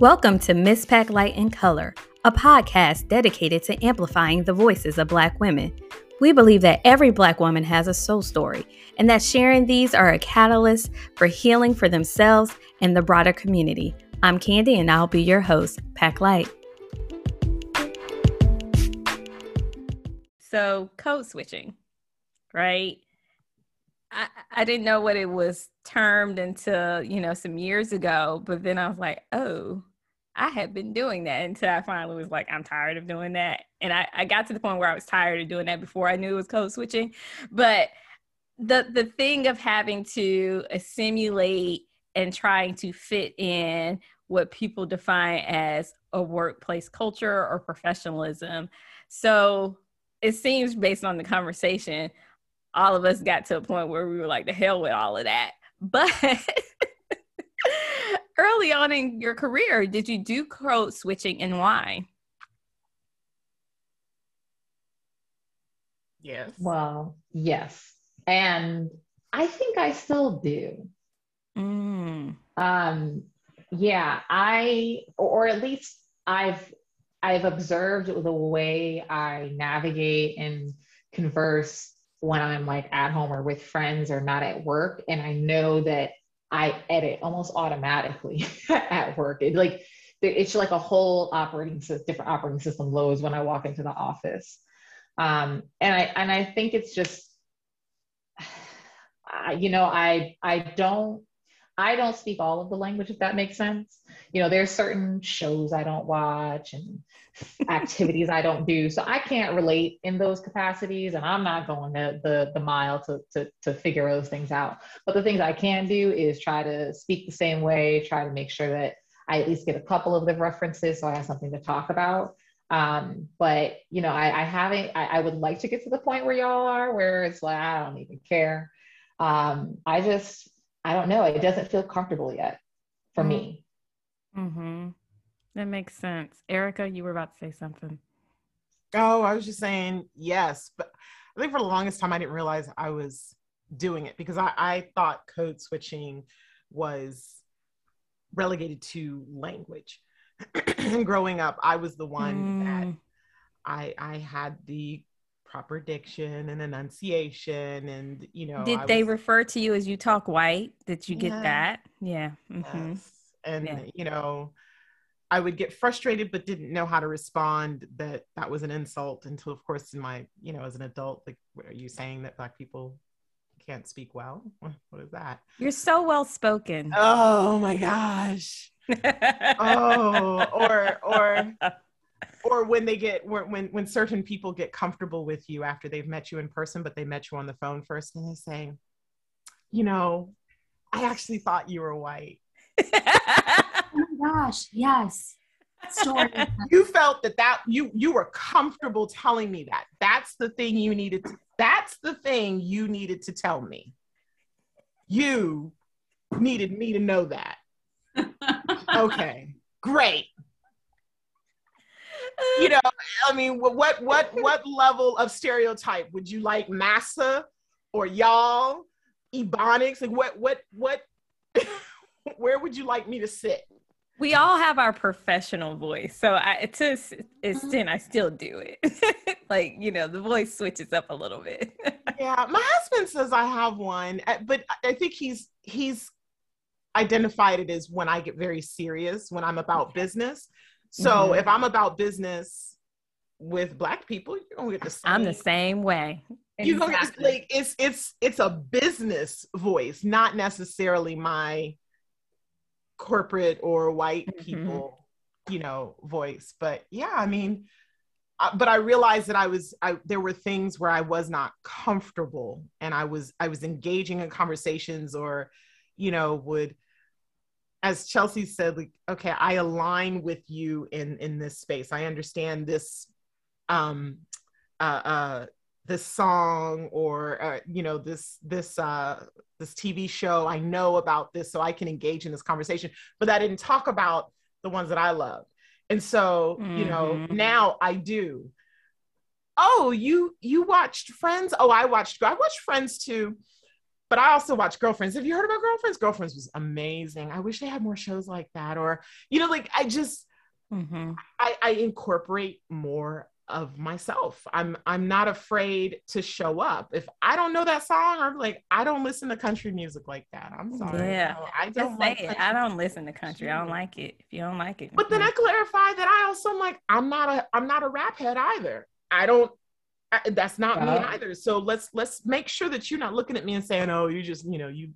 Welcome to Miss Pack Light in Color, a podcast dedicated to amplifying the voices of Black women. We believe that every Black woman has a soul story, and that sharing these are a catalyst for healing for themselves and the broader community. I'm Candy, and I'll be your host, Pack Light. So, code switching, right? I, I didn't know what it was termed until, you know, some years ago. But then I was like, oh, I had been doing that until I finally was like, I'm tired of doing that. And I, I got to the point where I was tired of doing that before I knew it was code switching. But the the thing of having to assimilate and trying to fit in what people define as a workplace culture or professionalism. So it seems based on the conversation all of us got to a point where we were like, the hell with all of that. But early on in your career, did you do code switching and why? Yes. Well, yes. And I think I still do. Mm. Um, yeah, I, or at least I've, I've observed the way I navigate and converse when I'm like at home or with friends or not at work. And I know that I edit almost automatically at work. It like it's like a whole operating system, different operating system loads when I walk into the office. Um, and I and I think it's just, you know, I I don't I don't speak all of the language, if that makes sense. You know, there's certain shows I don't watch and activities I don't do. So I can't relate in those capacities. And I'm not going the, the, the mile to, to, to figure those things out. But the things I can do is try to speak the same way, try to make sure that I at least get a couple of the references so I have something to talk about. Um, but you know, I, I haven't, I, I would like to get to the point where y'all are, where it's like, I don't even care. Um, I just, I don't know. It doesn't feel comfortable yet for mm-hmm. me. Mm-hmm. That makes sense. Erica, you were about to say something. Oh, I was just saying yes, but I think for the longest time I didn't realize I was doing it because I, I thought code switching was relegated to language. Growing up, I was the one mm. that I I had the proper diction and enunciation and you know did they refer to you as you talk white did you get yeah. that yeah mm-hmm. yes. and yeah. you know i would get frustrated but didn't know how to respond that that was an insult until of course in my you know as an adult like are you saying that black people can't speak well what is that you're so well spoken oh my gosh oh or or or when they get when when certain people get comfortable with you after they've met you in person but they met you on the phone first and they say you know i actually thought you were white. Oh my gosh yes. Story you felt that that you you were comfortable telling me that. That's the thing you needed to, that's the thing you needed to tell me. You needed me to know that. Okay great you know, I mean, what what what level of stereotype would you like, massa or y'all, ebonics, and what what what? where would you like me to sit? We all have our professional voice, so I, to extent, I still do it. like you know, the voice switches up a little bit. yeah, my husband says I have one, uh, but I think he's he's identified it as when I get very serious, when I'm about business. So mm-hmm. if I'm about business with black people, you're gonna get the same. I'm the same way. You're gonna get like it's it's it's a business voice, not necessarily my corporate or white mm-hmm. people, you know, voice. But yeah, I mean, uh, but I realized that I was I there were things where I was not comfortable, and I was I was engaging in conversations or, you know, would as Chelsea said, like, okay, I align with you in in this space. I understand this, um, uh, uh this song or uh, you know this this uh this TV show. I know about this, so I can engage in this conversation. But I didn't talk about the ones that I love, and so mm-hmm. you know mm-hmm. now I do. Oh, you you watched Friends? Oh, I watched. I watched Friends too. But I also watch Girlfriends. Have you heard about Girlfriends? Girlfriends was amazing. I wish they had more shows like that. Or, you know, like I just Mm-hmm. I, I incorporate more of myself. I'm I'm not afraid to show up. If I don't know that song, I'm like, I don't listen to country music like that. I'm sorry. Yeah. No, I Just don't say like it. I don't listen to country. I don't like it. If you don't like it, But then I clarify that I also am like, I'm not a I'm not a rap head either. I don't I, that's not me either. So let's let's make sure that you're not looking at me and saying, oh, you just, you know, you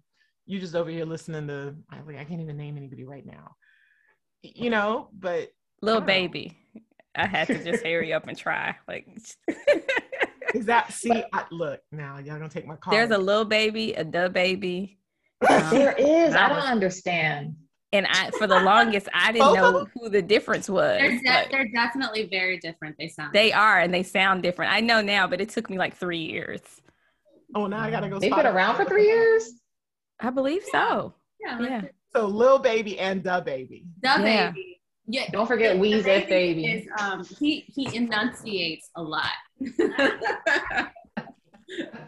you just over here listening to I like I can't even name anybody right now. You know, but little I don't know. baby. I had to just hurry up and try. Like is that see I, look now y'all gonna take my call. there's a little baby, a dub baby. Um, There is. I don't was- understand. And I for the longest I didn't know who the difference was. They're, de- Like, they're definitely very different. They sound. they are and they sound different. I know now, but it took me like three years. oh now I gotta go. They've been around for three years. I believe so. Yeah, Yeah. So Lil Baby and DaBaby. the Yeah. baby. Yeah. Don't forget the- the Baby. Is, um, he he enunciates a lot.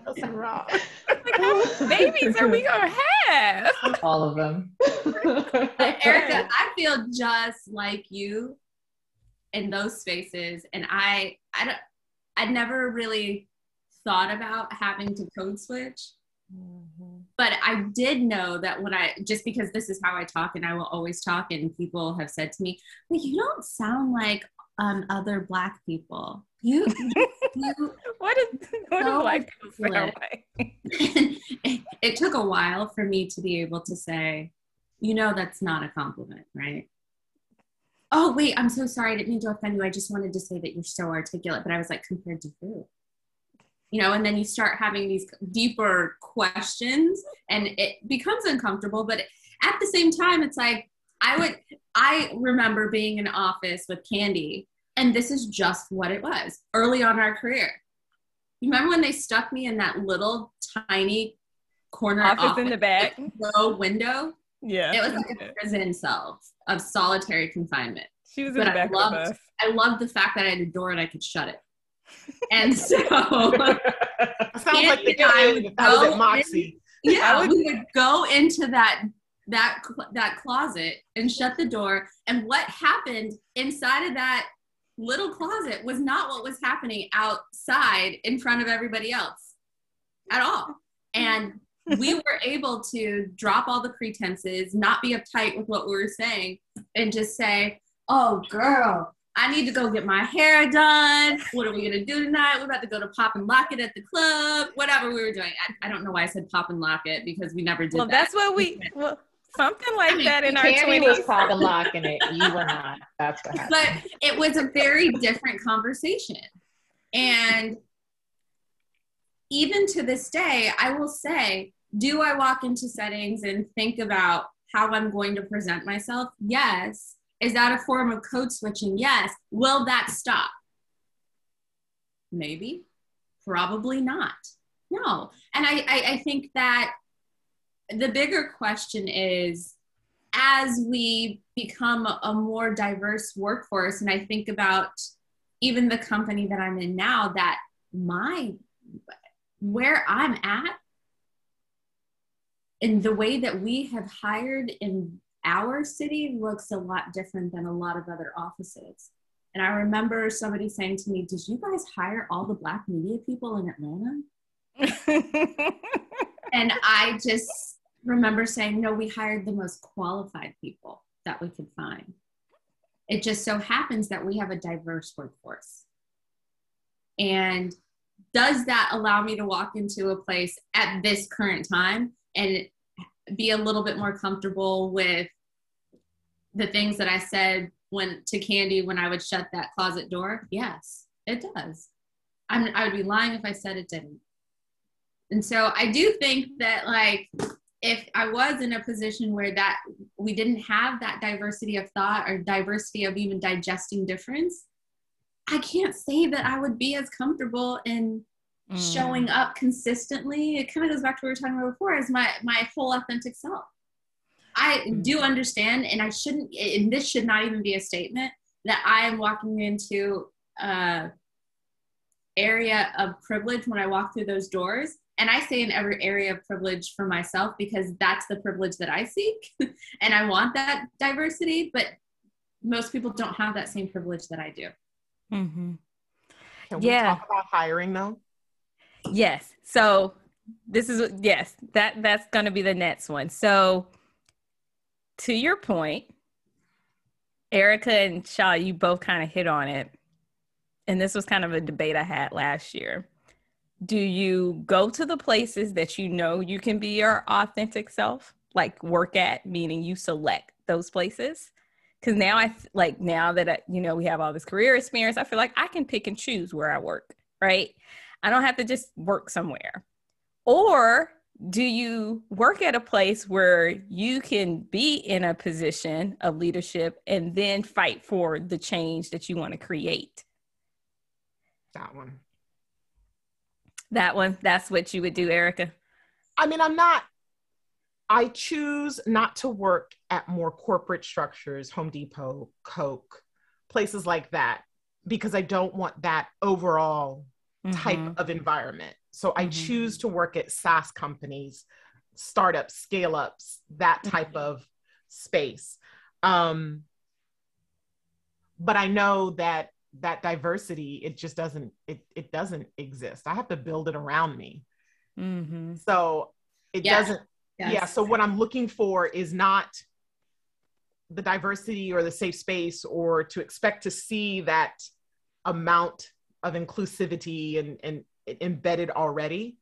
That's wrong. Like, how many babies are we gonna have? All of them. Erica, I feel just like you in those spaces, and I I don't I never really thought about having to code switch. but I did know that when I just because this is how I talk and I will always talk, and people have said to me, "Well, you don't sound like um other black people. You, you What is what So is black people sound split. like? it took a while for me to be able to say, you know, that's not a compliment, right? Oh, wait, I'm so sorry. I didn't mean to offend you. I just wanted to say that you're so articulate. But I was like, compared to who? You know, and then you start having these deeper questions and it becomes uncomfortable. But at the same time, it's like, I would, I remember being in office with Candy, and this is just what it was early on in our career. You remember when they stuck me in that little tiny corner Office in the back. low window? Yeah. It was like a prison cell of solitary confinement. she was in but the I back of the loved- bus. I loved the fact that I had a door and I could shut it. And so, It sounds like the Candy and I kid would that was go at Moxie. yeah, would- we would go into that that that closet and shut the door. And what happened inside of that little closet was not what was happening outside in front of everybody else at all. And we were able to drop all the pretenses, not be uptight with what we were saying, and just say, "Oh, girl." I need to go get my hair done. What are we gonna do tonight? We're about to go to Pop and Lock It at the club. Whatever we were doing. I, I don't know why I said Pop and Lock It because we never did Well, that. that's what we well something like that in our Candy was twenties. popping locking it. You were not. That's what happened. but it was a very different conversation. And even to this day, I will say, do I walk into settings and think about how I'm going to present myself? Yes. Is that a form of code switching? Yes. Will that stop? Maybe. Probably not. No. And I, I, I think that the bigger question is as we become a, more diverse workforce, and I think about even the company that I'm in now, that my where I'm at and the way that we have hired in our city looks a lot different than a lot of other offices. And I remember somebody saying to me, Did you guys hire all the black media people in Atlanta? And I just remember saying, no, we hired the most qualified people that we could find. It just so happens that we have a diverse workforce. And does that allow me to walk into a place at this current time and be a little bit more comfortable with the things that I said when to Candy when I would shut that closet door? Yes, it does. I'm, I would be lying if I said it didn't. And so I do think that like if I was in a position where that we didn't have that diversity of thought or diversity of even digesting difference, I can't say that I would be as comfortable in Mm. showing up consistently. It kind of goes back to what we were talking about before as my my whole authentic self. I do understand, and I shouldn't, and this should not even be a statement that I am walking into a area of privilege when I walk through those doors and I say in every area of privilege for myself because that's the privilege that I seek. and I want that diversity, but most people don't have that same privilege that I do. Mm-hmm. Can we Yeah. talk about hiring though? Yes. So this is yes, that that's going to be the next one. So to your point, Erica and Shaw, you both kind of hit on it. And this was kind of a debate I had last year. Do you go to the places that you know you can be your authentic self, like work at, meaning you select those places? Because now i like now that I, you know we have all this career experience, I feel like I can pick and choose where I work, right? I don't have to just work somewhere. Or do you work at a place where you can be in a position of leadership and then fight for the change that you want to create? That one. That one, that's what you would do, Erica. I mean, I'm not, I choose not to work at more corporate structures, Home Depot, Coke, places like that, because I don't want that overall type Mhm. of environment. So I Mhm. choose to work at SaaS companies, startups, scale ups, that type Mhm. of space. Um, but I know that that diversity, it just doesn't, it, it doesn't exist. I have to build it around me. Mhm. So it Yeah. doesn't yeah so what i'm looking for is not the diversity or the safe space or to expect to see that amount of inclusivity and, and embedded already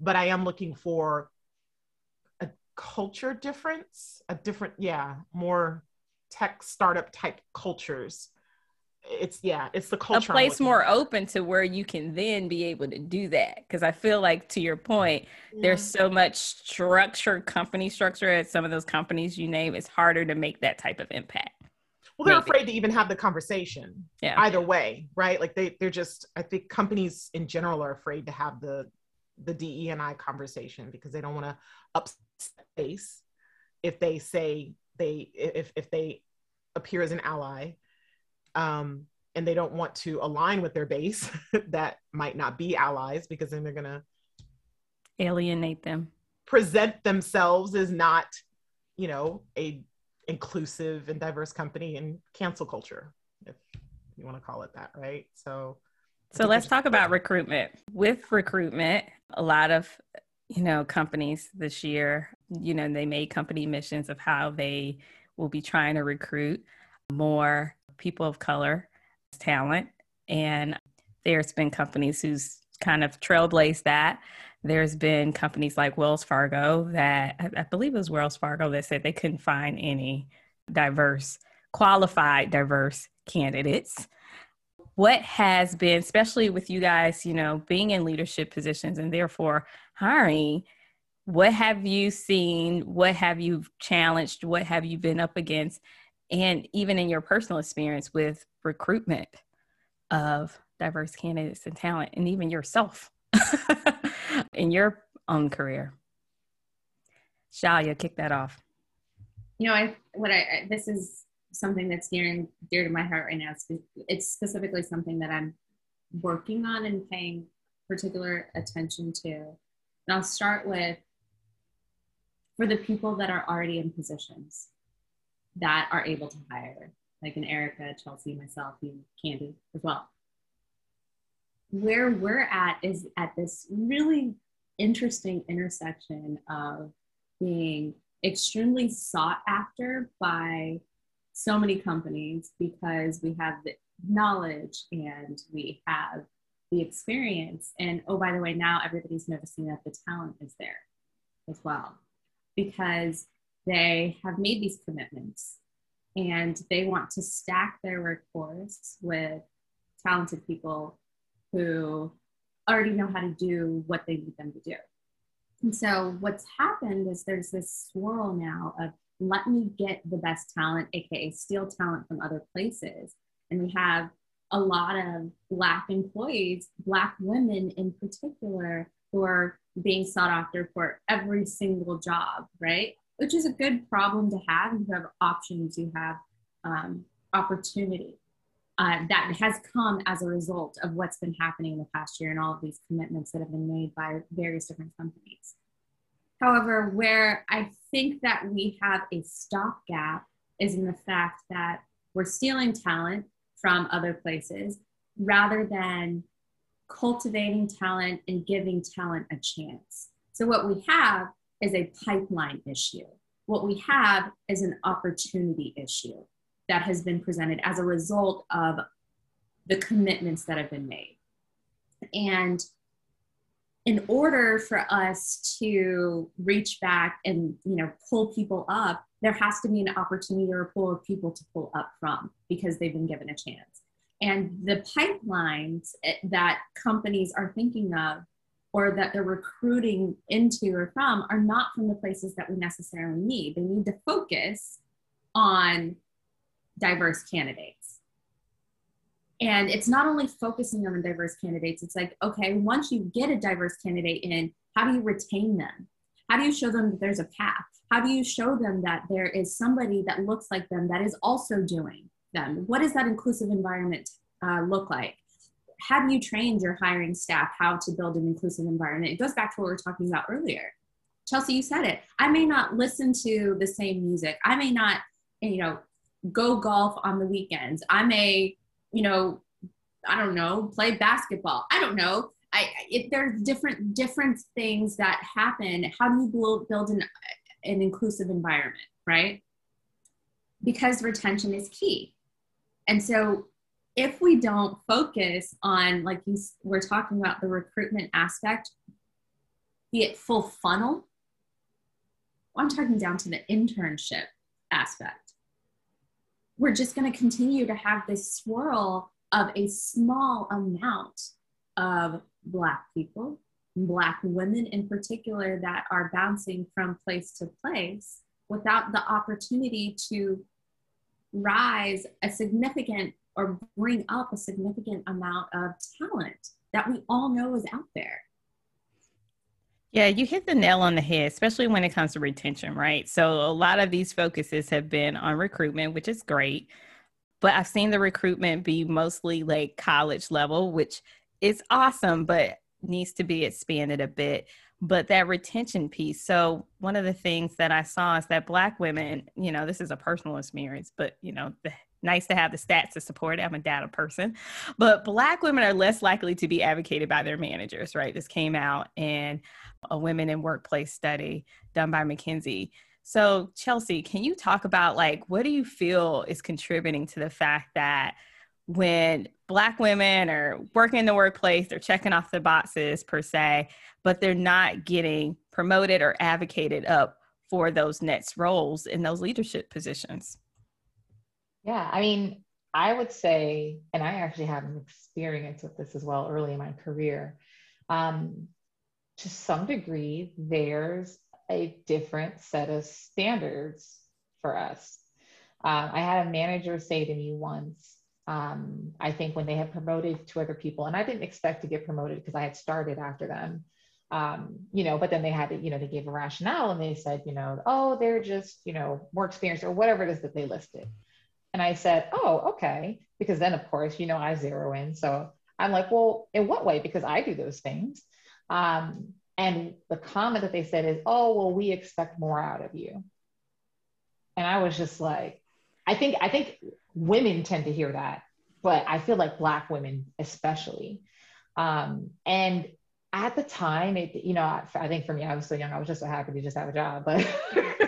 but i am looking for a culture difference a different yeah more tech startup type cultures it's yeah it's the culture I'm place more for. open to where you can then be able to do that. Because I feel like, to your point, there's so much structure, company structure at some of those companies you name. It's harder to make that type of impact. well they're maybe. afraid to even have the conversation Yeah. either way right like they they're just i think companies in general are afraid to have the the de and i conversation because they don't want to upset face if they say they if if they appear as an ally um and they don't want to align with their base that might not be allies because then they're going to Alienate them. present themselves as not you know a inclusive and diverse company and cancel culture if you want to call it that right so So let's talk about recruitment. With recruitment, a lot of you know companies this year, you know, they made company missions of how they will be trying to recruit more people of color talent and there's been companies who's kind of trailblazed that. There's been companies like Wells Fargo that I, believe it was Wells Fargo that said they couldn't find any diverse, qualified, diverse candidates. What has been especially with you guys you know being in leadership positions and therefore hiring what have you seen? What have you challenged? What have you been up against and even in your personal experience with recruitment of diverse candidates and talent and even yourself in your own career shalia kick that off you know, I what I I- this is something that's near and dear to my heart right now. It's, it's specifically something that I'm working on and paying particular attention to. And I'll start with for the people that are already in positions that are able to hire, like an Erica, Chelsea, myself, you, Candy as well. Where we're at is at this really interesting intersection of being extremely sought after by so many companies because we have the knowledge and we have the experience. And oh, by the way, now everybody's noticing that the talent is there as well because they have made these commitments and they want to stack their workforce with talented people who already know how to do what they need them to do. And so what's happened is there's this swirl now of let me get the best talent, aka steal talent from other places. And we have a lot of Black employees, Black women in particular, who are being sought after for every single job, right? Which is a good problem to have. You have options, you have um, opportunity. uh, that has come as a result of what's been happening in the past year and all of these commitments that have been made by various different companies. However, where I think that we have a stopgap is in the fact that we're stealing talent from other places rather than cultivating talent and giving talent a chance. So, what we have is a pipeline issue. What we have is an opportunity issue that has been presented as a result of the commitments that have been made. And in order for us to reach back and you know pull people up, there has to be an opportunity or a pool of people to pull up from because they've been given a chance. And the pipelines that companies are thinking of or that they're recruiting into or from are not from the places that we necessarily need. They need to focus on diverse candidates. And it's not only focusing on the diverse candidates, it's like, okay, once you get a diverse candidate in, how do you retain them? How do you show them that there's a path? How do you show them that there is somebody that looks like them that is also doing them? What does that inclusive environment uh, look like? Have you trained your hiring staff how to build an inclusive environment? It goes back to what we were talking about earlier. Chelsea, you said it. I may not listen to the same music. I may not, you know, go golf on the weekends. I may, you know, I don't know, play basketball. I don't know. I, it, there's different different things that happen. How do you build, build an, an inclusive environment, right? Because retention is key. And so if we don't focus on, like you we're talking about the recruitment aspect, be it full funnel, I'm talking down to the internship aspect. We're just going to continue to have this swirl of a small amount of Black people, Black women in particular, that are bouncing from place to place without the opportunity to rise a significant or bring up a significant amount of talent that we all know is out there. Yeah, you hit the nail on the head, especially when it comes to retention, right? So a lot of these focuses have been on recruitment, which is great. But I've seen the recruitment be mostly like college level, which is awesome, but needs to be expanded a bit. But that retention piece. So one of the things that I saw is that black women, you know, this is a personal experience, but you know, the nice to have the stats to support it. I'm a data person. But Black women are less likely to be advocated by their managers, right? This came out in a women in workplace study done by McKinsey. So, Chelsea, can you talk about like what do you feel is contributing to the fact that when Black women are working in the workplace, they're checking off the boxes per se, but they're not getting promoted or advocated up for those next roles in those leadership positions? Yeah, I mean, I would say, and I actually have an experience with this as well early in my career. Um, to some degree, there's a different set of standards for us. Um, I had a manager say to me once, um, I think when they had promoted to other people, and I didn't expect to get promoted because I had started after them, um, you know, but then they had to, you know, they gave a rationale and they said, you know, oh, they're just, you know, more experienced or whatever it is that they listed. And I said, oh, okay. Because then, of course, you know, I zero in. So I'm like, well, in what way? Because I do those things. Um, and the comment that they said is, oh, well, we expect more out of you. And I was just like, I think, I think women tend to hear that, but I feel like Black women, especially. Um, and at the time, it, you know, I, I think for me, I was so young, I was just so happy to just have a job. But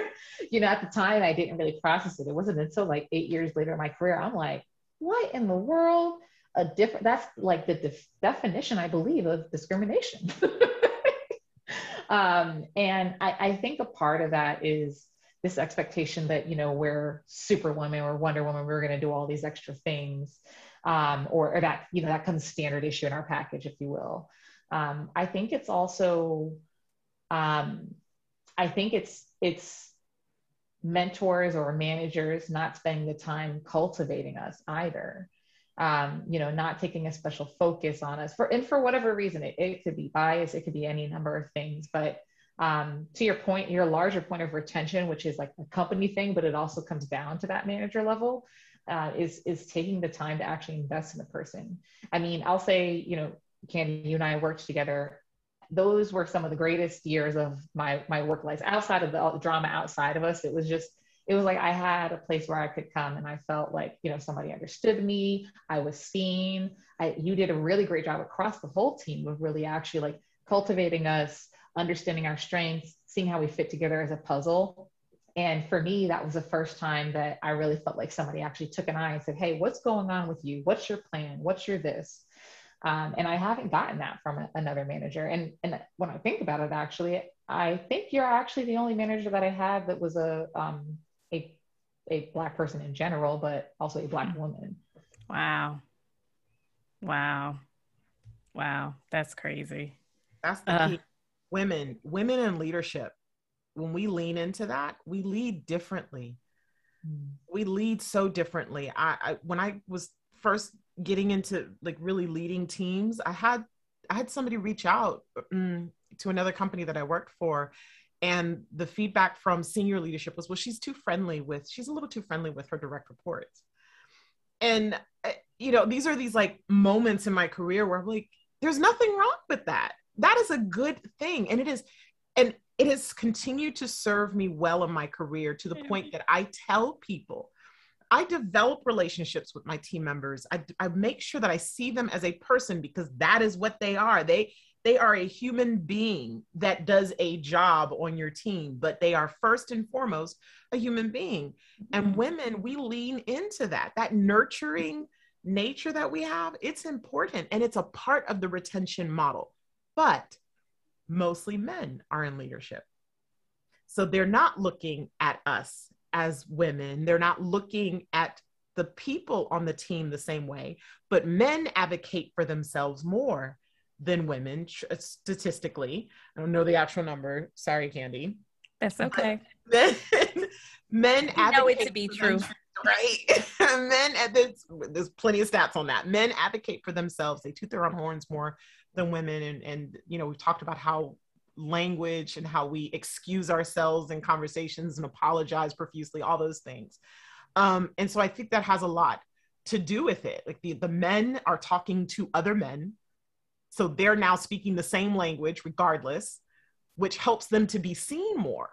you know, at the time I didn't really process it. It wasn't until like eight years later in my career, I'm like, what in the world? A different, that's like the def- definition, I believe, of discrimination. um, and I, I think a part of that is this expectation that, you know, we're superwoman or Wonder Woman, we're going to do all these extra things. Um, or, or that, you know, that comes standard issue in our package, if you will. Um, I think it's also, um, I think it's, it's mentors or managers not spending the time cultivating us either. Um, you know, not taking a special focus on us for and for whatever reason, it, it could be bias, it could be any number of things. But um, to your point, your larger point of retention, which is like a company thing, but it also comes down to that manager level. uh, is is taking the time to actually invest in the person. I mean, I'll say, you know, Candy, you and I worked together. Those were some of the greatest years of my my work life. Outside of the drama outside of us, it was just it was like I had a place where I could come and I felt like, you know, somebody understood me. I was seen. I, you did a really great job across the whole team of really actually like cultivating us, understanding our strengths, seeing how we fit together as a puzzle. And for me, that was the first time that I really felt like somebody actually took an eye and said, Hey, what's going on with you? What's your plan? What's your this? Um, and I haven't gotten that from a, another manager. And, and when I think about it, actually, I think you're actually the only manager that I had that was a, um, a a black person in general, but also a black woman. Wow. Wow. Wow. That's crazy. That's the uh, key. Women, women in leadership. When we lean into that, we lead differently. Mm. We lead so differently. I, I when I was first getting into like really leading teams, I had I had somebody reach out mm, to another company that I worked for and the feedback from senior leadership was well she's too friendly with she's a little too friendly with her direct reports. And uh, you know these are these like moments in my career where i'm like there's nothing wrong with that. That is a good thing. And it is and it has continued to serve me well in my career to the point that i tell people I develop relationships with my team members. I, I make sure that I see them as a person because that is what they are. They they are a human being that does a job on your team, but they are first and foremost a human being. And mm-hmm. women, we lean into that, that nurturing nature that we have. It's important and it's a part of the retention model. But mostly men are in leadership. So they're not looking at us as women, they're not looking at the people on the team the same way, but men advocate for themselves more than women uh, statistically. I don't know the actual number. Sorry, Candy. That's okay. Men, men know it to be true. Right. men, there's, there's plenty of stats on that. Men advocate for themselves. They toot their own horns more than women. And, and, you know, we've talked about how language and how we excuse ourselves in conversations and apologize profusely, all those things. Um, and so I think that has a lot to do with it. Like the, the men are talking to other men so they're now speaking the same language regardless, which helps them to be seen more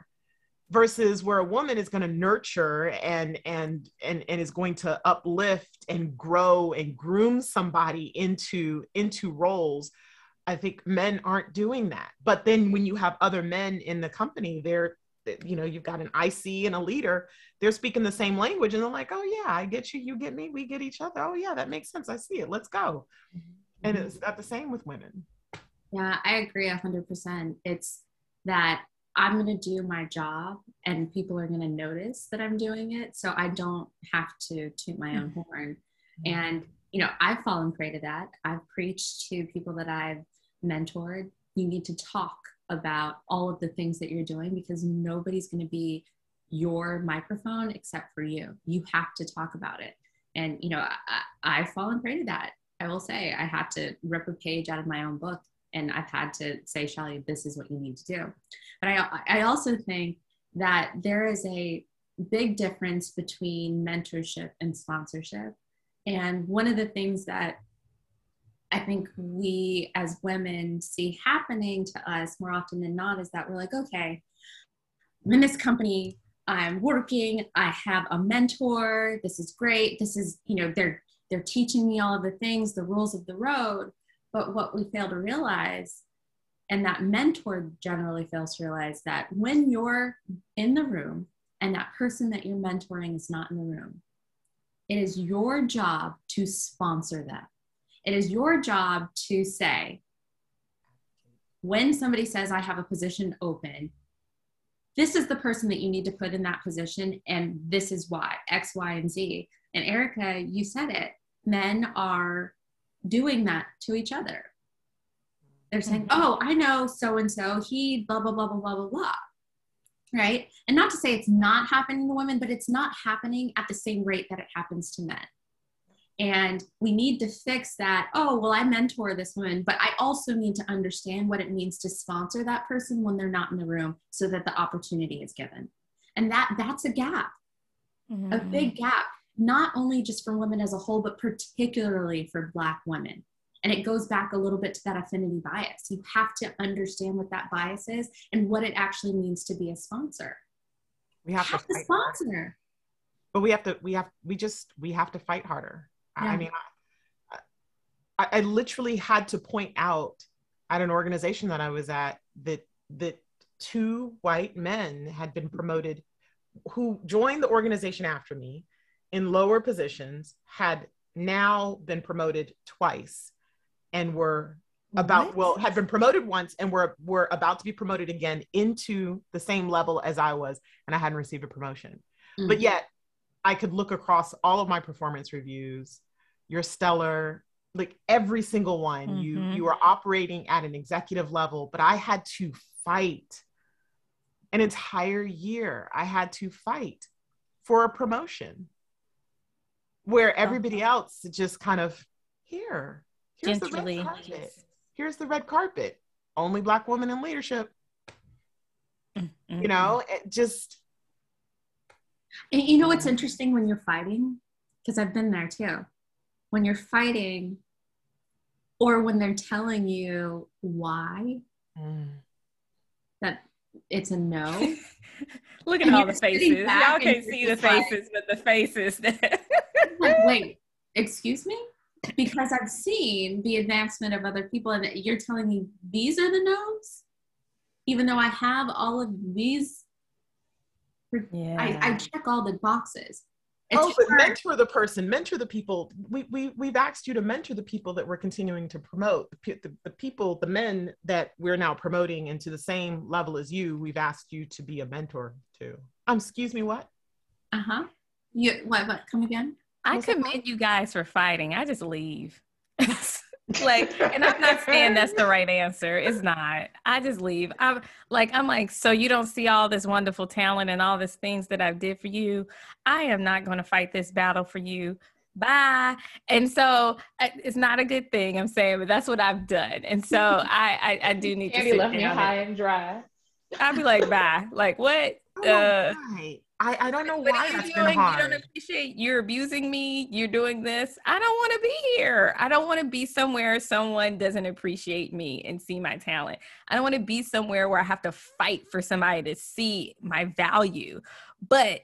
versus where a woman is going to nurture and and and and is going to uplift and grow and groom somebody into into roles i think men aren't doing that. But then when you have other men in the company they're you know you've got an ic and a leader they're speaking the same language and they're like oh yeah i get you you get me we get each other. Oh yeah that makes sense. I see it. Let's go. Mm-hmm. And it's not the same with women. Yeah i agree 100% it's that i'm going to do my job and people are going to notice that i'm doing it so i don't have to toot my own horn. Mm-hmm. and you know i've fallen prey to that. I've preached to people that i've mentored you need to talk about all of the things that you're doing because nobody's going to be your microphone except for you you have to talk about it and you know I, i've fallen prey to that I will say I had to rip a page out of my own book and I've had to say, Shelly, this is what you need to do. But I, I also think that there is a big difference between mentorship and sponsorship. And one of the things that I think we as women see happening to us more often than not is that we're like, okay, I'm in this company, I'm working, I have a mentor, this is great. This is, you know, they're they're teaching me all of the things, the rules of the road. But what we fail to realize, and that mentor generally fails to realize, that when you're in the room and that person that you're mentoring is not in the room, it is your job to sponsor them. It is your job to say, when somebody says, I have a position open, this is the person that you need to put in that position, and this is why X, Y, and Z. And Erica, you said it. Men are doing that to each other. They're saying, mm-hmm. oh, I know so and so, he blah, blah, blah, blah, blah, blah, blah. Right. And not to say it's not happening to women, but it's not happening at the same rate that it happens to men. And we need to fix that. Oh, well, I mentor this woman, but I also need to understand what it means to sponsor that person when they're not in the room so that the opportunity is given. And that that's a gap, mm-hmm. a big gap. not only just for women as a whole, but particularly for Black women. And it goes back a little bit to that affinity bias. You have to understand what that bias is and what it actually means to be a sponsor. We have, have to to sponsor. but we have to we have we just we have to fight harder I- i mean I, I literally had to point out at an organization that i was at that that two white men had been promoted who joined the organization after me in lower positions had now been promoted twice and were about What? well had been promoted once and were were about to be promoted again into the same level as I was and I hadn't received a promotion. But Mhm. yet I could look across all of my performance reviews. You're stellar, like every single one. You Mhm. you are operating at an executive level, but I had to fight an entire year. I had to fight for a promotion where everybody else just kind of here. Here's the red carpet. Here's the red carpet. Only black woman in leadership. Mm-hmm. You know, it just And you know what's interesting when you're fighting? Because I've been there too. When you're fighting, or when they're telling you why mm. that it's a no. Look at And all the faces. Y'all can't see the like- faces, but the faces. like, wait, excuse me? Because I've seen the advancement of other people, and you're telling me these are the no's, even though I have all of these. Yeah. I, I check all the boxes. oh, It's but hard. mentor the person, mentor the people. We we we've asked you to mentor the people that we're continuing to promote. The, the, the people, the men that we're now promoting into the same level as you. We've asked you to be a mentor to. Um, excuse me, what? Uh huh. You what? What? Come again? I What's commend you guys for fighting. I just leave. like, and I'm not saying that's the right answer. It's not. I just leave. I'm like, I'm like, so you don't see all this wonderful talent and all these things that I did for you. I am not going to fight this battle for you. Bye. And so it's not a good thing. I'm saying, but that's what I've done. And so I, I, I do need to Andy left me high and- and dry. i'd be like, bye. Like what? I Uh, why. I, I don't know What why that's doing? been You don't appreciate you're abusing me. You're doing this. I don't want to be here. I don't want to be somewhere someone doesn't appreciate me and see my talent. I don't want to be somewhere where I have to fight for somebody to see my value. But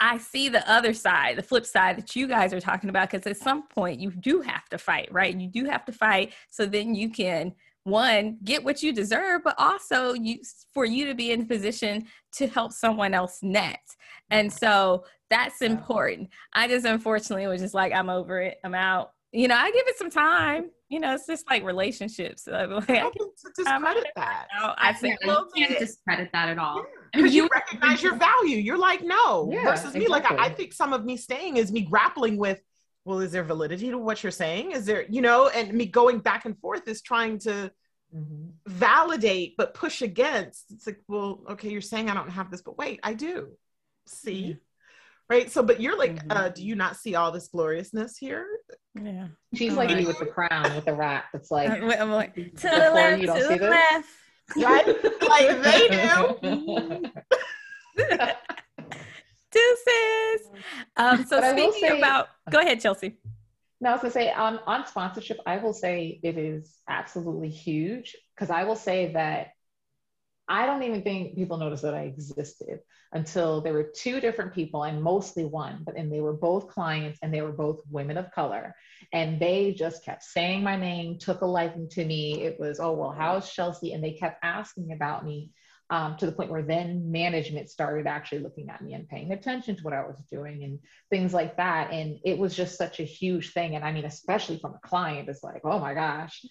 I see the other side, the flip side that you guys are talking about, because at some point you do have to fight, right? You do have to fight so then you can one get what you deserve but also you for you to be in position to help someone else next and so that's important. I just unfortunately was just like i'm over it. I'm out. You know i give it some time. You know it's just like relationships. So I'm like, I I, can I'm discredit that. out, I say a you little can't discredit that at all. I mean, Because you you- recognize your value. You're like, no. Yeah, Versus me, like I, I think some of me staying is me grappling with, well, is there validity to what you're saying? Is there, you know, and me going back and forth is trying to Mhm. validate but push against. It's like, well, okay, you're saying I don't have this, but wait, I do. See? Right. So, but you're like, Mhm. uh, do you not see all this gloriousness here? yeah She's Oh like me with the crown with the rat that's like I'm, I'm like to the left you to don't see the this? left Right? like they do. deuces um so But speaking say- about go ahead chelsea No, I was gonna say on on sponsorship, I will say it is absolutely huge because I will say that I don't even think people noticed that I existed until there were two different people and mostly one, but and they were both clients and they were both women of color. And they just kept saying my name, took a liking to me. It was, oh well, how's Chelsea? And they kept asking about me. Um, to the point where then management started actually looking at me and paying attention to what I was doing and things like that. And it was just such a huge thing. And I mean, especially from a client, it's like, oh my gosh.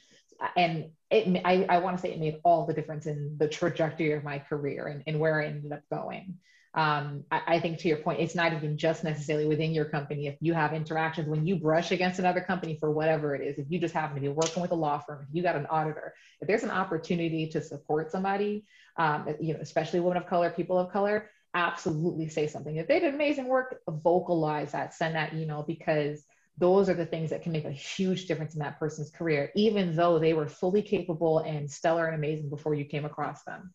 And it, I, I want to say it made all the difference in the trajectory of my career and, and where I ended up going. Um, I, I think to your point, it's not even just necessarily within your company. If you have interactions, when you brush against another company for whatever it is, if you just happen to be working with a law firm, if you got an auditor, if there's an opportunity to support somebody, um, you know, especially women of color, people of color, absolutely say something. If they did amazing work, vocalize that, send that email because those are the things that can make a huge difference in that person's career, even though they were fully capable and stellar and amazing before you came across them.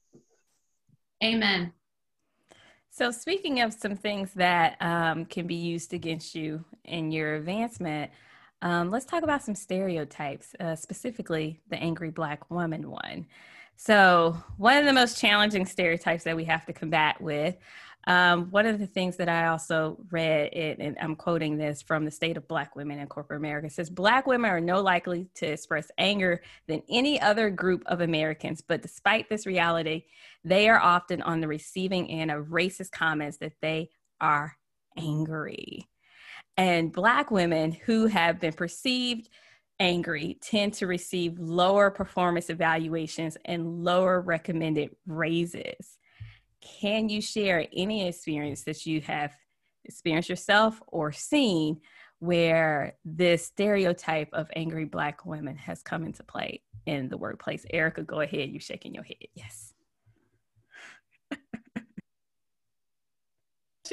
Amen. So, speaking of some things that um, can be used against you in your advancement, um, let's talk about some stereotypes, uh, specifically the angry Black woman one. So, one of the most challenging stereotypes that we have to combat with. Um, one of the things that I also read, it, and I'm quoting this from the State of Black Women in Corporate America, says Black women are no likely to express anger than any other group of Americans. But despite this reality, they are often on the receiving end of racist comments that they are angry. And Black women who have been perceived angry tend to receive lower performance evaluations and lower recommended raises. Can you share any experience that you have experienced yourself or seen where this stereotype of angry Black women has come into play in the workplace? Erica, go ahead. You're shaking your head. Yes.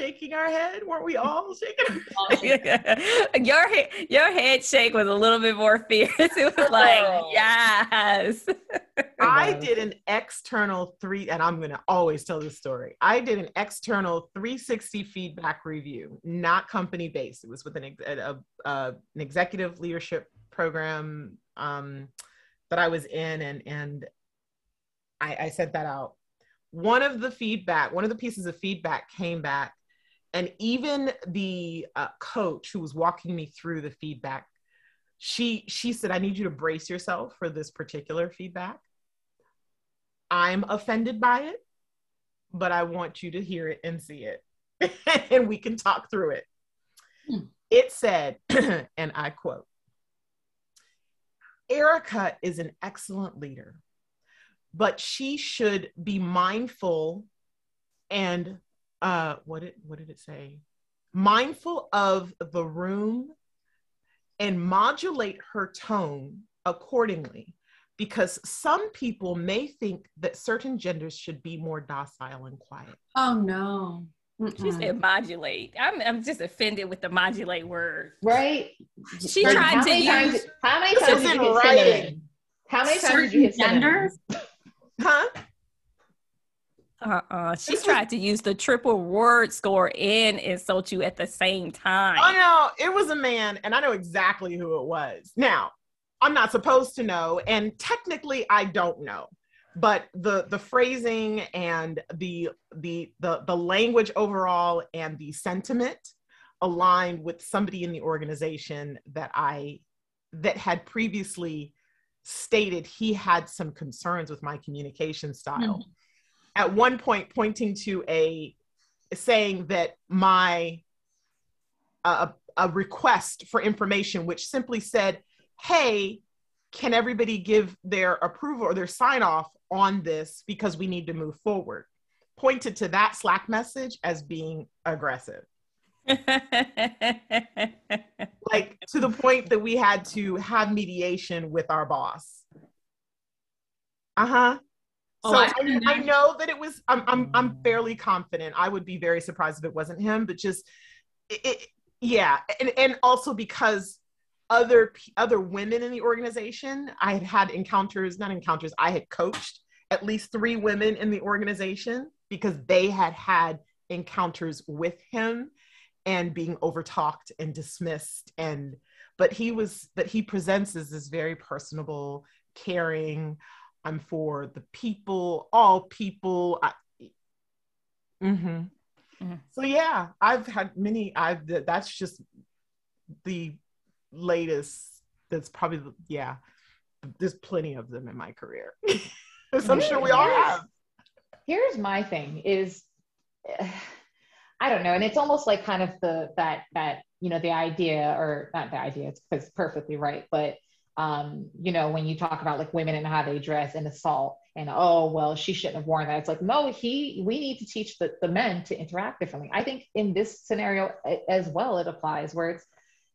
Shaking our head? Weren't we all shaking? your head, your head shake was a little bit more fierce. It was like, oh. yes. I did an external three, and I'm going to always tell this story. I did an external 360 feedback review, not company based. It was with an, a, a, an executive leadership program um, that I was in, and and I, I sent that out. One of the feedback, one of the pieces of feedback came back and even the uh, coach who was walking me through the feedback she she said i need you to brace yourself for this particular feedback i'm offended by it but i want you to hear it and see it and we can talk through it hmm. it said and i quote erica is an excellent leader but she should be mindful and uh what did what did it say mindful of the room and modulate her tone accordingly because some people may think that certain genders should be more docile and quiet oh no She said modulate. I'm, I'm just offended with the modulate word. Right? She tried how to use. How many times did you get cinnamon? How many times did you get genders? Huh? Uh-uh. She tried to use the triple word score and insult you at the same time. Oh no, it was a man, and I know exactly who it was. Now, I'm not supposed to know, and technically I don't know. But the the phrasing and the the the the language overall and the sentiment aligned with somebody in the organization that I that had previously stated he had some concerns with my communication style. Mm-hmm at one point pointing to a saying that my uh, a request for information which simply said hey can everybody give their approval or their sign off on this because we need to move forward? Pointed to that slack message as being aggressive. Like to the point that we had to have mediation with our boss. Uh-huh Oh, so I, I, know that it was. I'm, I'm I'm fairly confident. I would be very surprised if it wasn't him. But just, it, it, yeah, and and also because other other women in the organization, I had had encounters, not encounters. I had coached at least three women in the organization because they had had encounters with him and being overtalked and dismissed and but he was but he presents as this very personable caring I'm for the people, all people. I, mm-hmm. Mm-hmm. So yeah, I've had many. I've that's just the latest. That's probably yeah. There's plenty of them in my career. As I'm sure we all have. Here's my thing: is I don't know, and it's almost like kind of the that that you know the idea or not the idea. It's, it's perfectly right, but um, you know, when you talk about like women and how they dress and assault and oh well she shouldn't have worn that. It's like no he we need to teach the, the men to interact differently. I think in this scenario as well it applies where it's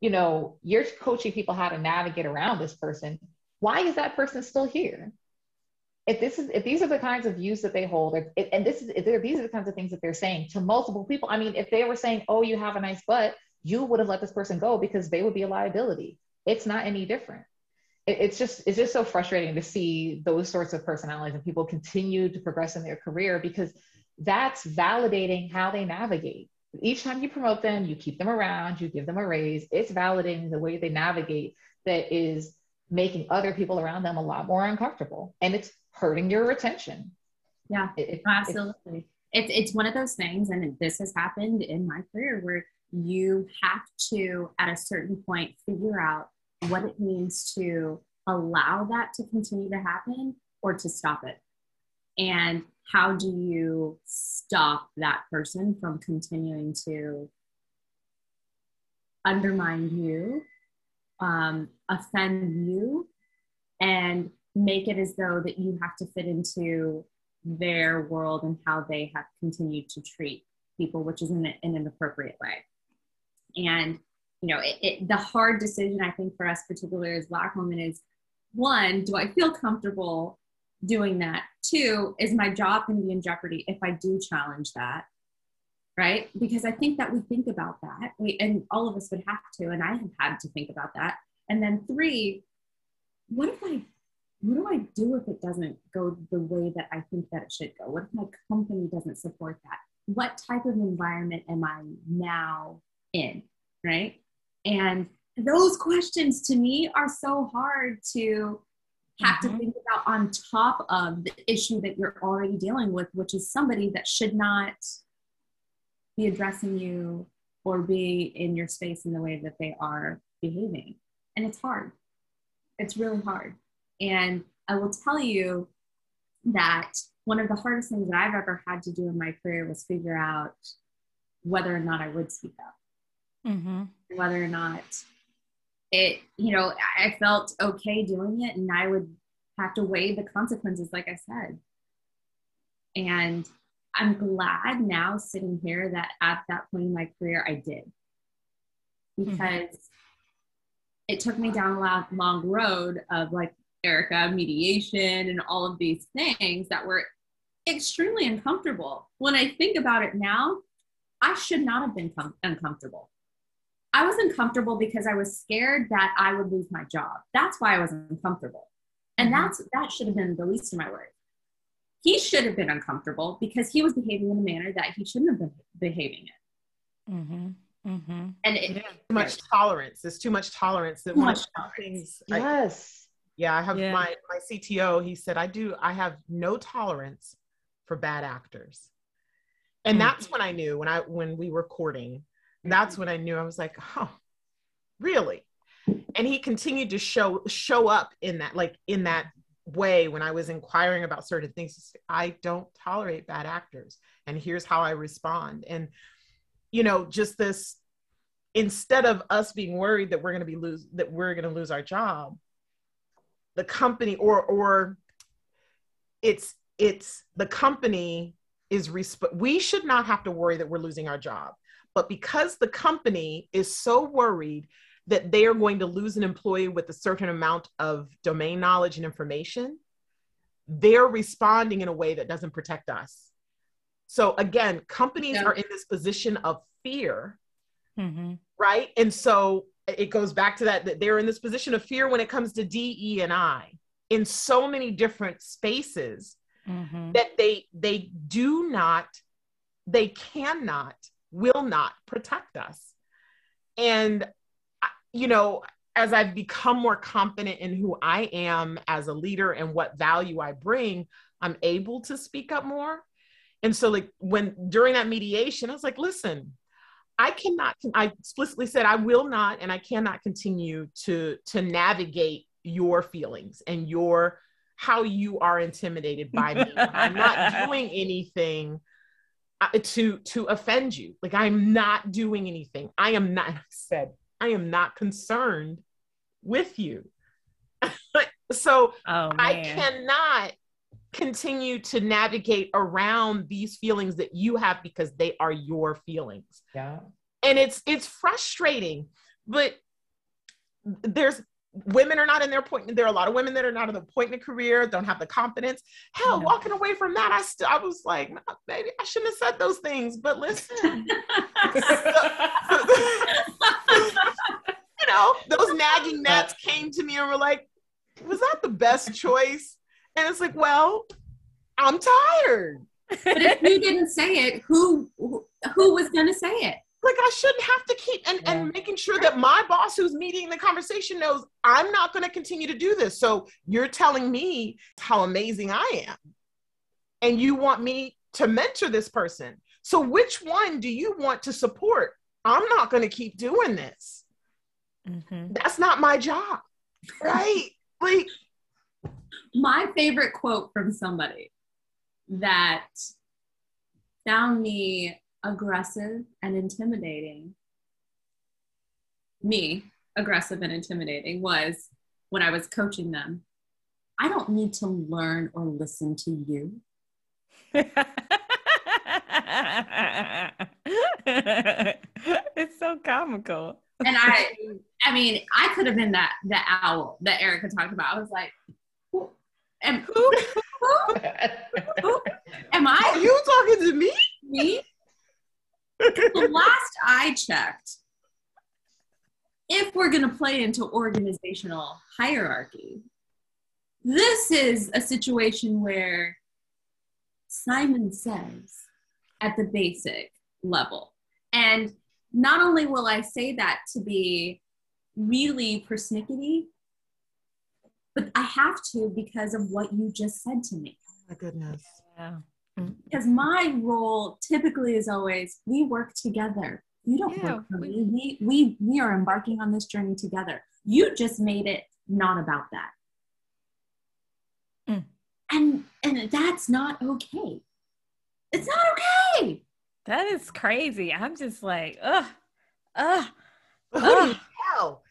you know you're coaching people how to navigate around this person. Why is that person still here? If this is if these are the kinds of views that they hold if, and this is if these are the kinds of things that they're saying to multiple people. I mean if they were saying oh you have a nice butt you would have let this person go because they would be a liability. It's not any different it's just it's just so frustrating to see those sorts of personalities and people continue to progress in their career because that's validating how they navigate. Each time you promote them, you keep them around, you give them a raise, it's validating the way they navigate that is making other people around them a lot more uncomfortable and it's hurting your retention. Yeah, it, absolutely. It's, it's one of those things, and this has happened in my career where you have to, at a certain point, figure out what it means to allow that to continue to happen or to stop it. And how do you stop that person from continuing to undermine you, um, offend you, and make it as though that you have to fit into their world and how they have continued to treat people, which is in, in an appropriate way. And you know, it, it, the hard decision I think for us, particularly as Black women, is one: do I feel comfortable doing that? Two, is my job going to be in jeopardy if I do challenge that? Right? Because I think that we think about that, we, and all of us would have to, and I have had to think about that. And then three, what if I what do I do if it doesn't go the way that I think that it should go? What if my company doesn't support that? What type of environment am I now in? Right. And those questions to me are so hard to have mm-hmm. to think about on top of the issue that you're already dealing with, which is somebody that should not be addressing you or be in your space in the way that they are behaving. And it's hard. It's really hard. And I will tell you that one of the hardest things that I've ever had to do in my career was figure out whether or not I would speak up, mm-hmm. whether or not it, you know, I felt okay doing it and I would have to weigh the consequences, like I said. And I'm glad now sitting here that at that point in my career, I did. Mm-hmm. Because mm-hmm. it took me down a long, long road of like Erica, mediation, and all of these things that were extremely uncomfortable. When I think about it now, I should not have been com- uncomfortable. I was uncomfortable because I was scared that I would lose my job. That's why I was uncomfortable. And mm-hmm. that's that should have been the least of my worries. He should have been uncomfortable because he was behaving in a manner that he shouldn't have been behaving in. Mm-hmm. Mm-hmm. And it, yeah, too much tolerance. There's too much tolerance. That too much things. Yes. Yeah, I have yeah. my my CTO. He said I do. I have no tolerance for bad actors, and mm-hmm. that's when I knew when I when we were courting. That's when I knew I was like, oh, really? And he continued to show show up in that like in that way when I was inquiring about certain things. I don't tolerate bad actors, and here's how I respond. And you know, just this instead of us being worried that we're going to be lose that we're going to lose our job the company or or it's it's the company is resp- we should not have to worry that we're losing our job but because the company is so worried that they are going to lose an employee with a certain amount of domain knowledge and information they're responding in a way that doesn't protect us so again companies yeah. are in this position of fear mm-hmm. right and so it goes back to that that they're in this position of fear when it comes to D, E, and I in so many different spaces mm-hmm. that they they do not, they cannot, will not protect us. And you know, as I've become more confident in who I am as a leader and what value I bring, I'm able to speak up more. And so, like, when during that mediation, I was like, listen, I cannot, I explicitly said, I will not and I cannot continue to, to navigate your feelings and your, how you are intimidated by me. I'm not doing anything to, to offend you. Like I'm not doing anything. I am not, I said, I am not concerned with you. so oh, I cannot continue to navigate around these feelings that you have because they are your feelings. Yeah. And it's it's frustrating, but there's women are not in their appointment. There are a lot of women that are not in the appointment career, don't have the confidence. Hell, walking away from that, I still I was like, maybe I shouldn't have said those things, but listen. you know, those nagging gnats came to me and were like, was that the best choice? And it's like, well, I'm tired. but if you didn't say it, who who was going to say it? Like I shouldn't have to keep and, yeah. and making sure that my boss who's meeting the conversation knows I'm not going to continue to do this. So you're telling me how amazing I am. And you want me to mentor this person. So which one do you want to support? I'm not going to keep doing this. Mm-hmm. That's not my job. Right? like my favorite quote from somebody that found me aggressive and intimidating, me aggressive and intimidating, was when I was coaching them. I don't need to learn or listen to you. it's so comical. And I, I mean, I could have been that the owl that Erica talked about. I was like, who, am, who, who, who, am I? Are you talking to me? Me? The last I checked, if we're going to play into organizational hierarchy, this is a situation where Simon says at the basic level. And not only will I say that to be really persnickety, but I have to because of what you just said to me. Oh my goodness. Yeah. Mm-hmm. Because my role typically is always we work together. You don't yeah, work for we, me. We, we we are embarking on this journey together. You just made it not about that. Mm. And and that's not okay. It's not okay. That is crazy. I'm just like, ugh, ugh. Who do you tell?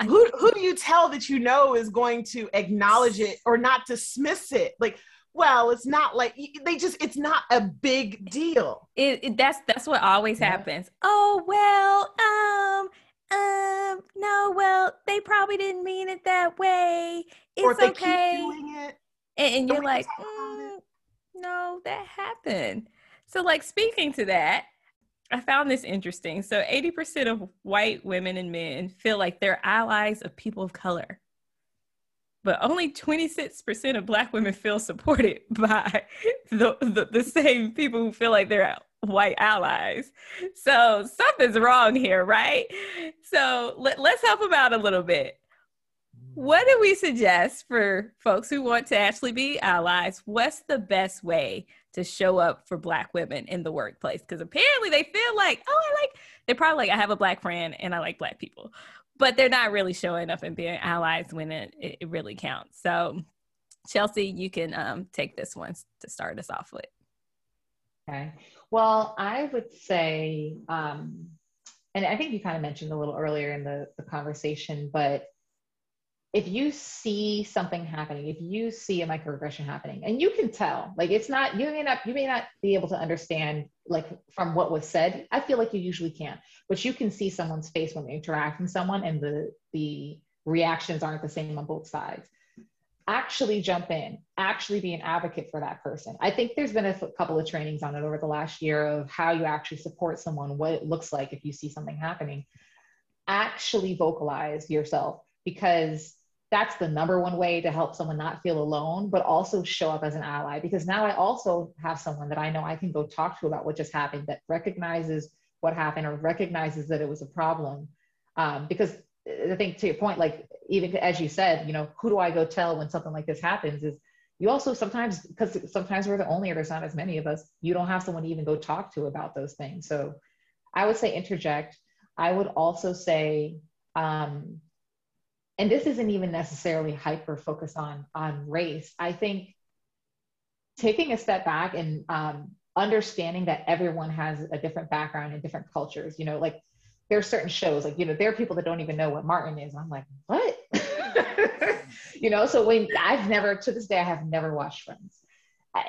Who, who do you tell that you know is going to acknowledge it or not dismiss it? Like, well, it's not like they just it's not a big deal. It, it that's that's what always yeah. happens. Oh well, um, um, no, well, they probably didn't mean it that way. It's okay. It, and, and you're like, mm, no, that happened. So, like, speaking to that, I found this interesting. So, 80% of white women and men feel like they're allies of people of color, but only 26% of Black women feel supported by the, the, the same people who feel like they're white allies. So, something's wrong here, right? So, let, let's help them out a little bit. What do we suggest for folks who want to actually be allies? What's the best way to show up for black women in the workplace because apparently they feel like oh i like they're probably like i have a black friend and i like black people but they're not really showing up and being allies when it, it really counts. So chelsea you can um, take this one to start us off with. Okay. Well i would say um, and i think you kind of mentioned a little earlier in the, the conversation but if you see something happening, if you see a microaggression happening, and you can tell, like it's not, you may not, you may not be able to understand like from what was said. I feel like you usually can, but you can see someone's face when they interact with someone, and the the reactions aren't the same on both sides. Actually, jump in. Actually, be an advocate for that person. I think there's been a couple of trainings on it over the last year of how you actually support someone, what it looks like if you see something happening. Actually, vocalize yourself because that's the number one way to help someone not feel alone, but also show up as an ally. Because now I also have someone that I know I can go talk to about what just happened that recognizes what happened or recognizes that it was a problem. Um, because I think to your point, like even as you said, you know, who do I go tell when something like this happens is you also sometimes, because sometimes we're the only, or there's not as many of us, you don't have someone to even go talk to about those things. So I would say interject. I would also say, um, and this isn't even necessarily hyper focused on on race. I think taking a step back and um, understanding that everyone has a different background and different cultures you know like there are certain shows like you know there are people that don't even know what martin is. I'm like what? You know so when i've never to this day i have never watched friends.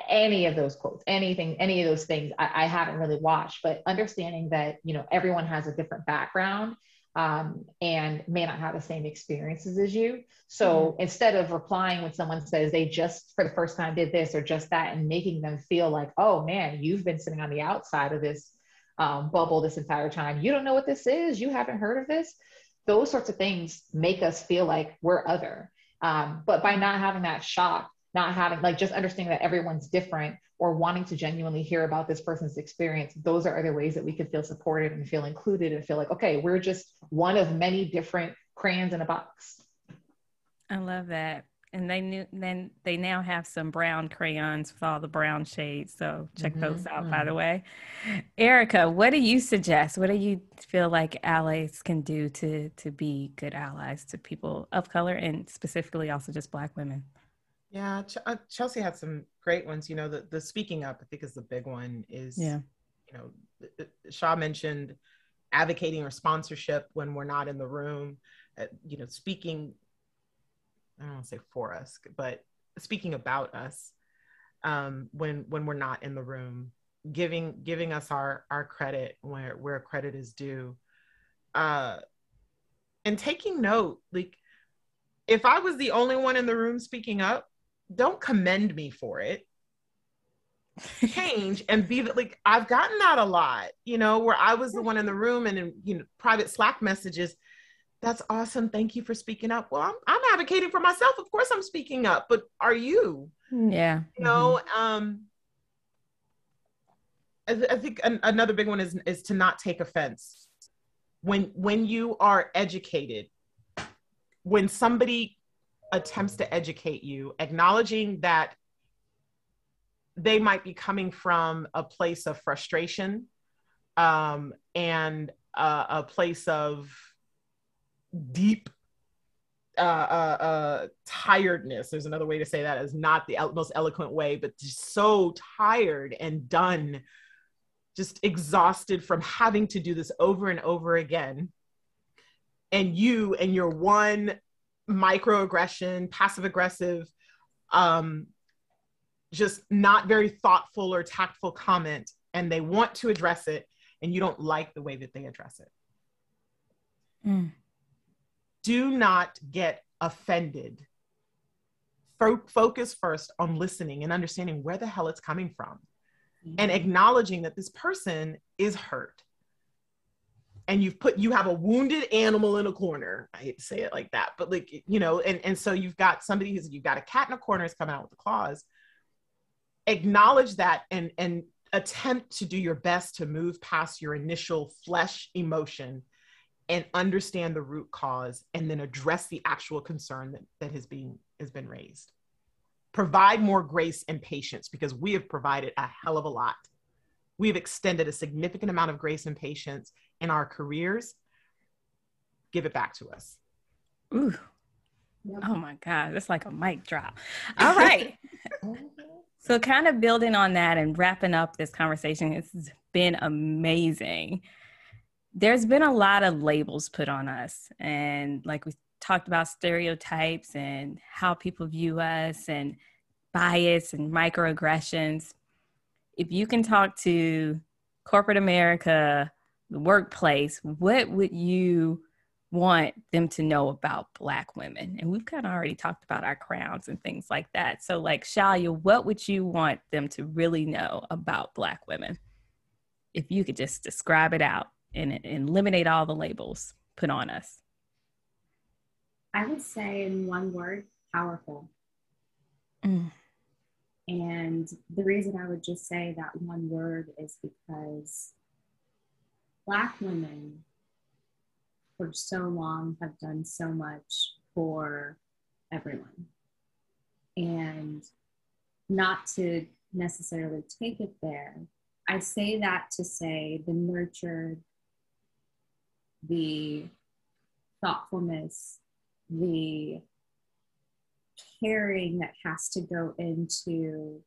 Any of those quotes anything any of those things I, I haven't really watched but understanding that you know everyone has a different background um, and may not have the same experiences as you. So mm-hmm. instead of replying when someone says they just for the first time did this or just that and making them feel like, oh man, you've been sitting on the outside of this um, bubble this entire time. You don't know what this is. You haven't heard of this. Those sorts of things make us feel like we're other. Um, but by not having that shock, not having like just understanding that everyone's different or wanting to genuinely hear about this person's experience, those are other ways that we can feel supported and feel included and feel like, okay, we're just one of many different crayons in a box. I love that. And they knew then they now have some brown crayons with all the brown shades. So check mm-hmm. those out, by the mm-hmm. way. Erica, what do you suggest? What do you feel like allies can do to to be good allies to people of color and specifically also just Black women? Yeah, Ch- uh, Chelsea had some great ones. You know, the the speaking up, I think, is the big one. Is yeah, you know, Shaw mentioned advocating or sponsorship when we're not in the room. Uh, you know, speaking. I don't want to say for us, but speaking about us um, when when we're not in the room, giving giving us our our credit where where credit is due, uh, and taking note. Like, if I was the only one in the room speaking up, don't commend me for it change and be that like I've gotten that a lot, you know, where I was the one in the room and in you know private Slack messages. That's awesome. Thank you for speaking up. Well, I'm, I'm advocating for myself. Of course I'm speaking up, but are you? Yeah. You know, mm-hmm. um I, th- I think an- another big one is is to not take offense. When when you are educated, when somebody attempts to educate you, acknowledging that they might be coming from a place of frustration um, and uh, a place of deep uh, uh, uh, tiredness. There's another way to say that is not the most eloquent way, but just so tired and done, just exhausted from having to do this over and over again. And you and your one microaggression, passive aggressive, um, just not very thoughtful or tactful comment, and they want to address it, and you don't like the way that they address it. Mm. Do not get offended. Fo- focus first on listening and understanding where the hell it's coming from mm-hmm. and acknowledging that this person is hurt and you've put you have a wounded animal in a corner. I hate to say it like that but like you know and and so you've got somebody who's you've got a cat in a corner is coming out with the claws. Acknowledge that and and attempt to do your best to move past your initial flesh emotion and understand the root cause and then address the actual concern that, that has been has been raised. Provide more grace and patience because we have provided a hell of a lot. We have extended a significant amount of grace and patience in our careers, give it back to us. Ooh. Oh my God, that's like a mic drop. All right. so, kind of building on that and wrapping up this conversation, it's been amazing. There's been a lot of labels put on us, and like we talked about stereotypes and how people view us, and bias and microaggressions. If you can talk to corporate America the workplace, what would you want them to know about Black women? And we've kind of already talked about our crowns and things like that. So, like, Shalia, what would you want them to really know about Black women? If you could just describe it out and, and eliminate all the labels put on us. I would say, in one word, powerful. Mm. And the reason I would just say that one word is because Black women for so long have done so much for everyone. And not to necessarily take it there, I say that to say the nurture, the thoughtfulness, the caring that has to go into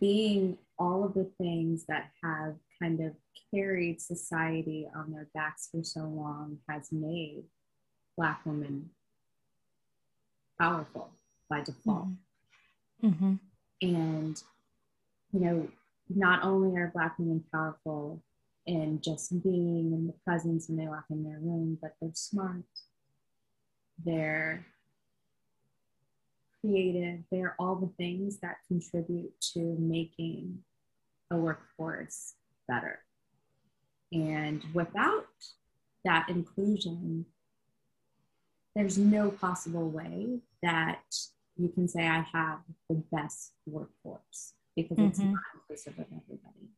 being all of the things that have kind of carried society on their backs for so long has made Black women powerful by default. Mm-hmm. mm-hmm. And, you know, not only are Black women powerful in just being in the presence when they walk in their room, but they're smart, they're creative, they're all the things that contribute to making a workforce better. And without that inclusion, there's no possible way that you can say I have the best workforce because it's mm-hmm. not inclusive of everybody.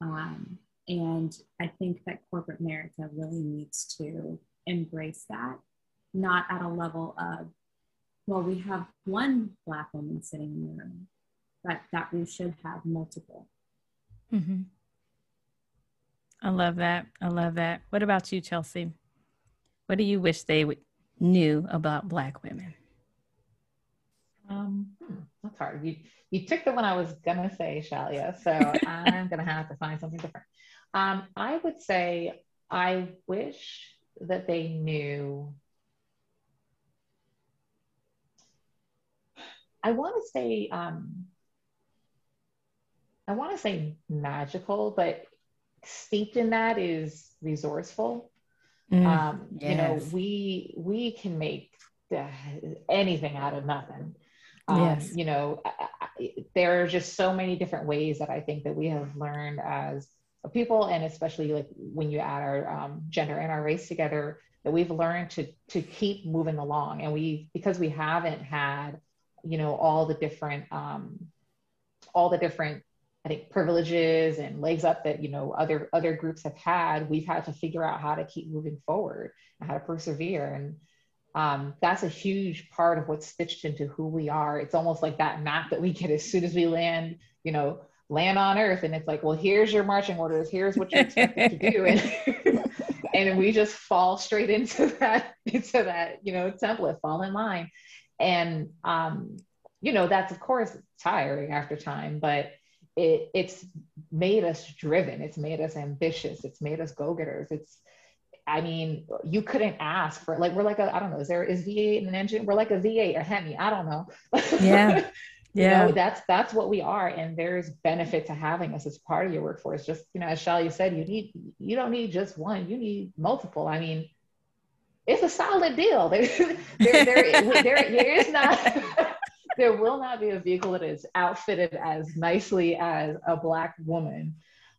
Um, and I think that corporate America really needs to embrace that, not at a level of, well, we have one Black woman sitting in the room, but that we should have multiple. Mm-hmm. I love that. I love that. What about you, Chelsea? What do you wish they would, knew about Black women? Um, that's hard. You you took the one I was gonna say, Shalia. So I'm gonna have to find something different. Um, I would say I wish that they knew. I want to say, um, I want to say magical, but steeped in that is resourceful. Mm, um, yes. You know, we we can make anything out of nothing. Um, yes. You know, I, I, there are just so many different ways that I think that we have learned as people and especially like when you add our um, gender and our race together that we've learned to to keep moving along and we because we haven't had you know all the different um, all the different i think privileges and legs up that you know other other groups have had we've had to figure out how to keep moving forward and how to persevere. And um, that's a huge part of what's stitched into who we are. It's almost like that map that we get as soon as we land you know land on earth. And it's like well here's your marching orders. Here's what you're expected to do. And and we just fall straight into that into that you know template fall in line. And um you know that's of course tiring after time. But it it's made us driven. It's made us ambitious. It's made us go-getters. It's I mean, you couldn't ask for like we're like a I don't know is there is V8 an engine? We're like a V8 or Hemi. I don't know. Yeah, yeah you know, that's that's what we are and there's benefit to having us as part of your workforce. Just you know as shelly said you need you don't need just one you need multiple. I mean it's a solid deal. There there, there, there, there is not there will not be a vehicle that is outfitted as nicely as a black woman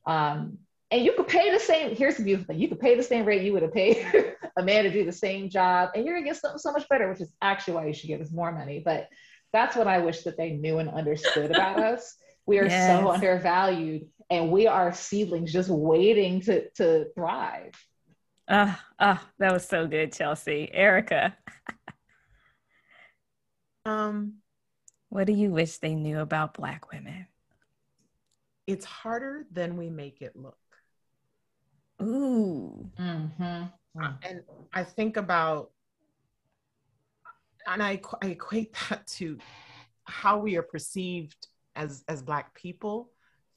um, and you could pay the same here's the beautiful thing you could pay the same rate you would have paid a man to do the same job and you're gonna get something so much better which is actually why you should give us more money but that's what I wish that they knew and understood about us. We are yes. so undervalued and we are seedlings just waiting to, to thrive. Ah, uh, uh, that was so good, Chelsea. Erica. um, what do you wish they knew about Black women? It's harder than we make it look. Ooh. Mm-hmm. And I think about and I, I equate that to how we are perceived as as black people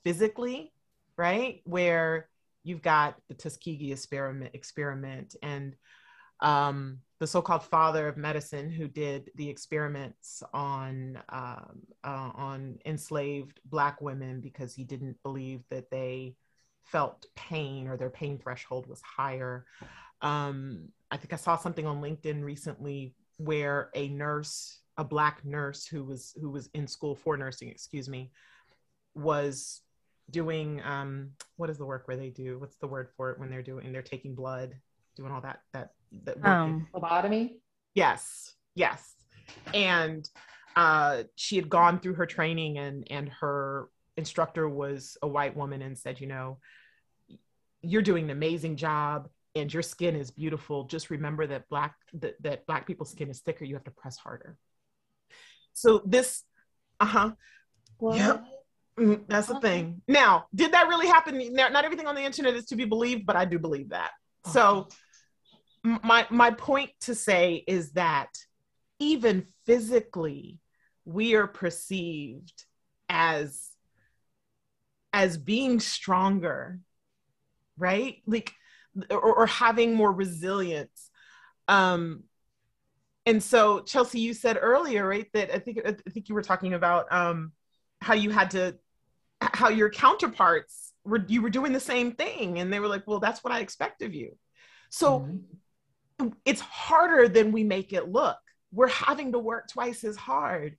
physically right where you've got the tuskegee experiment experiment and um, the so-called father of medicine who did the experiments on um, uh, on enslaved black women because he didn't believe that they felt pain or their pain threshold was higher um, i think i saw something on linkedin recently where a nurse, a black nurse who was who was in school for nursing, excuse me, was doing um, what is the work where they do? What's the word for it when they're doing? They're taking blood, doing all that that that um, phlebotomy. Yes, yes, and uh, she had gone through her training, and and her instructor was a white woman, and said, you know, you're doing an amazing job and your skin is beautiful. Just remember that black that, that black people's skin is thicker. You have to press harder. So this uh-huh. Yeah mm, that's the thing. Now did that really happen? Now, not everything on the internet is to be believed but i do believe that. So my my point to say is that even physically we are perceived as as being stronger right? Like or, or having more resilience. Um and so chelsea you said earlier right that i think i think you were talking about um how you had to how your counterparts were you were doing the same thing. And they were like well that's what i expect of you. So mm-hmm. It's harder than we make it look we're having to work twice as hard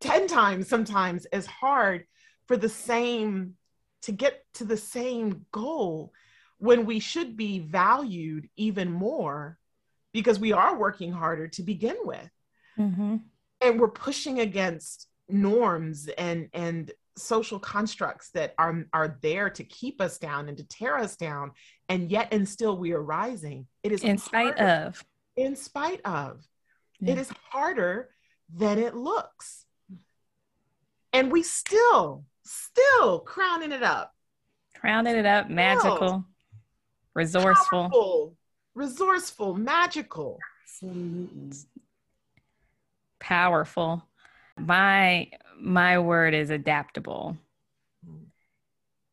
10 times sometimes as hard for the same to get to the same goal when we should be valued even more because we are working harder to begin with. Mm-hmm. And we're pushing against norms and and social constructs that are are there to keep us down and to tear us down and yet and still we are rising. It is in spite harder, of. In spite of. Yeah. it is harder than it looks. And we still still crowning it up. Crowning it up magical still, resourceful. powerful, resourceful magical. Powerful. My my word is adaptable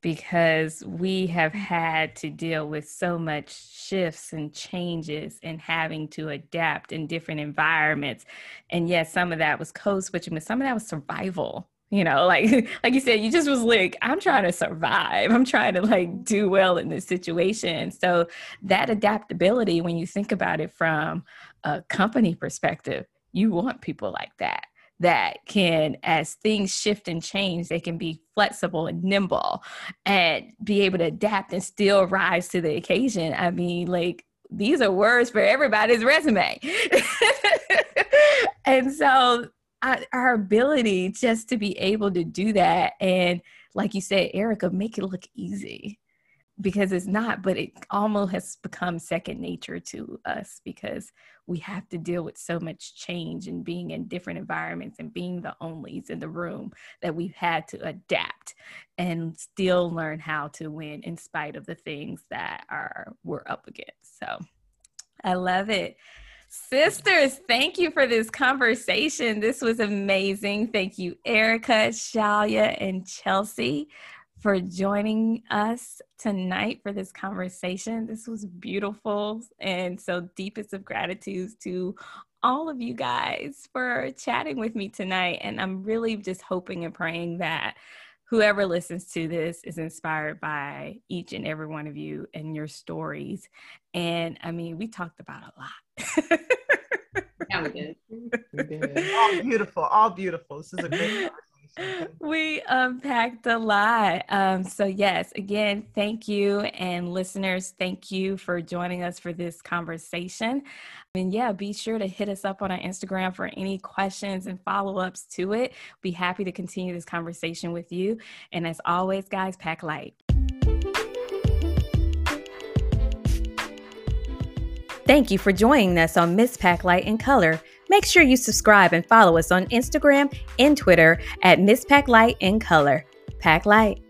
because we have had to deal with so much shifts and changes and having to adapt in different environments. And yes, some of that was code switching, but some of that was survival. You know, like like you said, you just was like, I'm trying to survive. I'm trying to like do well in this situation. So that adaptability, when you think about it from a company perspective, you want people like that that can, as things shift and change, they can be flexible and nimble and be able to adapt and still rise to the occasion. I mean, like, these are words for everybody's resume. and so, our ability just to be able to do that and, like you said, Erica, make it look easy because it's not, but it almost has become second nature to us because we have to deal with so much change and being in different environments and being the onlys in the room that we've had to adapt and still learn how to win in spite of the things that are we're up against. So I love it. Sisters, thank you for this conversation. This was amazing. Thank you, Erica, Shalia, and Chelsea for joining us tonight for this conversation. This was beautiful. And so, deepest of gratitudes to all of you guys for chatting with me tonight. And I'm really just hoping and praying that whoever listens to this is inspired by each and every one of you and your stories. And I mean, we talked about a lot. yeah, we did. We did. All beautiful, all beautiful. This is a great we unpacked a lot. Um, so, yes, again, thank you. And listeners, thank you for joining us for this conversation. And yeah, be sure to hit us up on our Instagram for any questions and follow ups to it. Be happy to continue this conversation with you. And as always, guys, pack light. Thank you for joining us on Miss Pack Light in Color. Make sure you subscribe and follow us on Instagram and Twitter at Miss Pack Light in Color. Pack Light.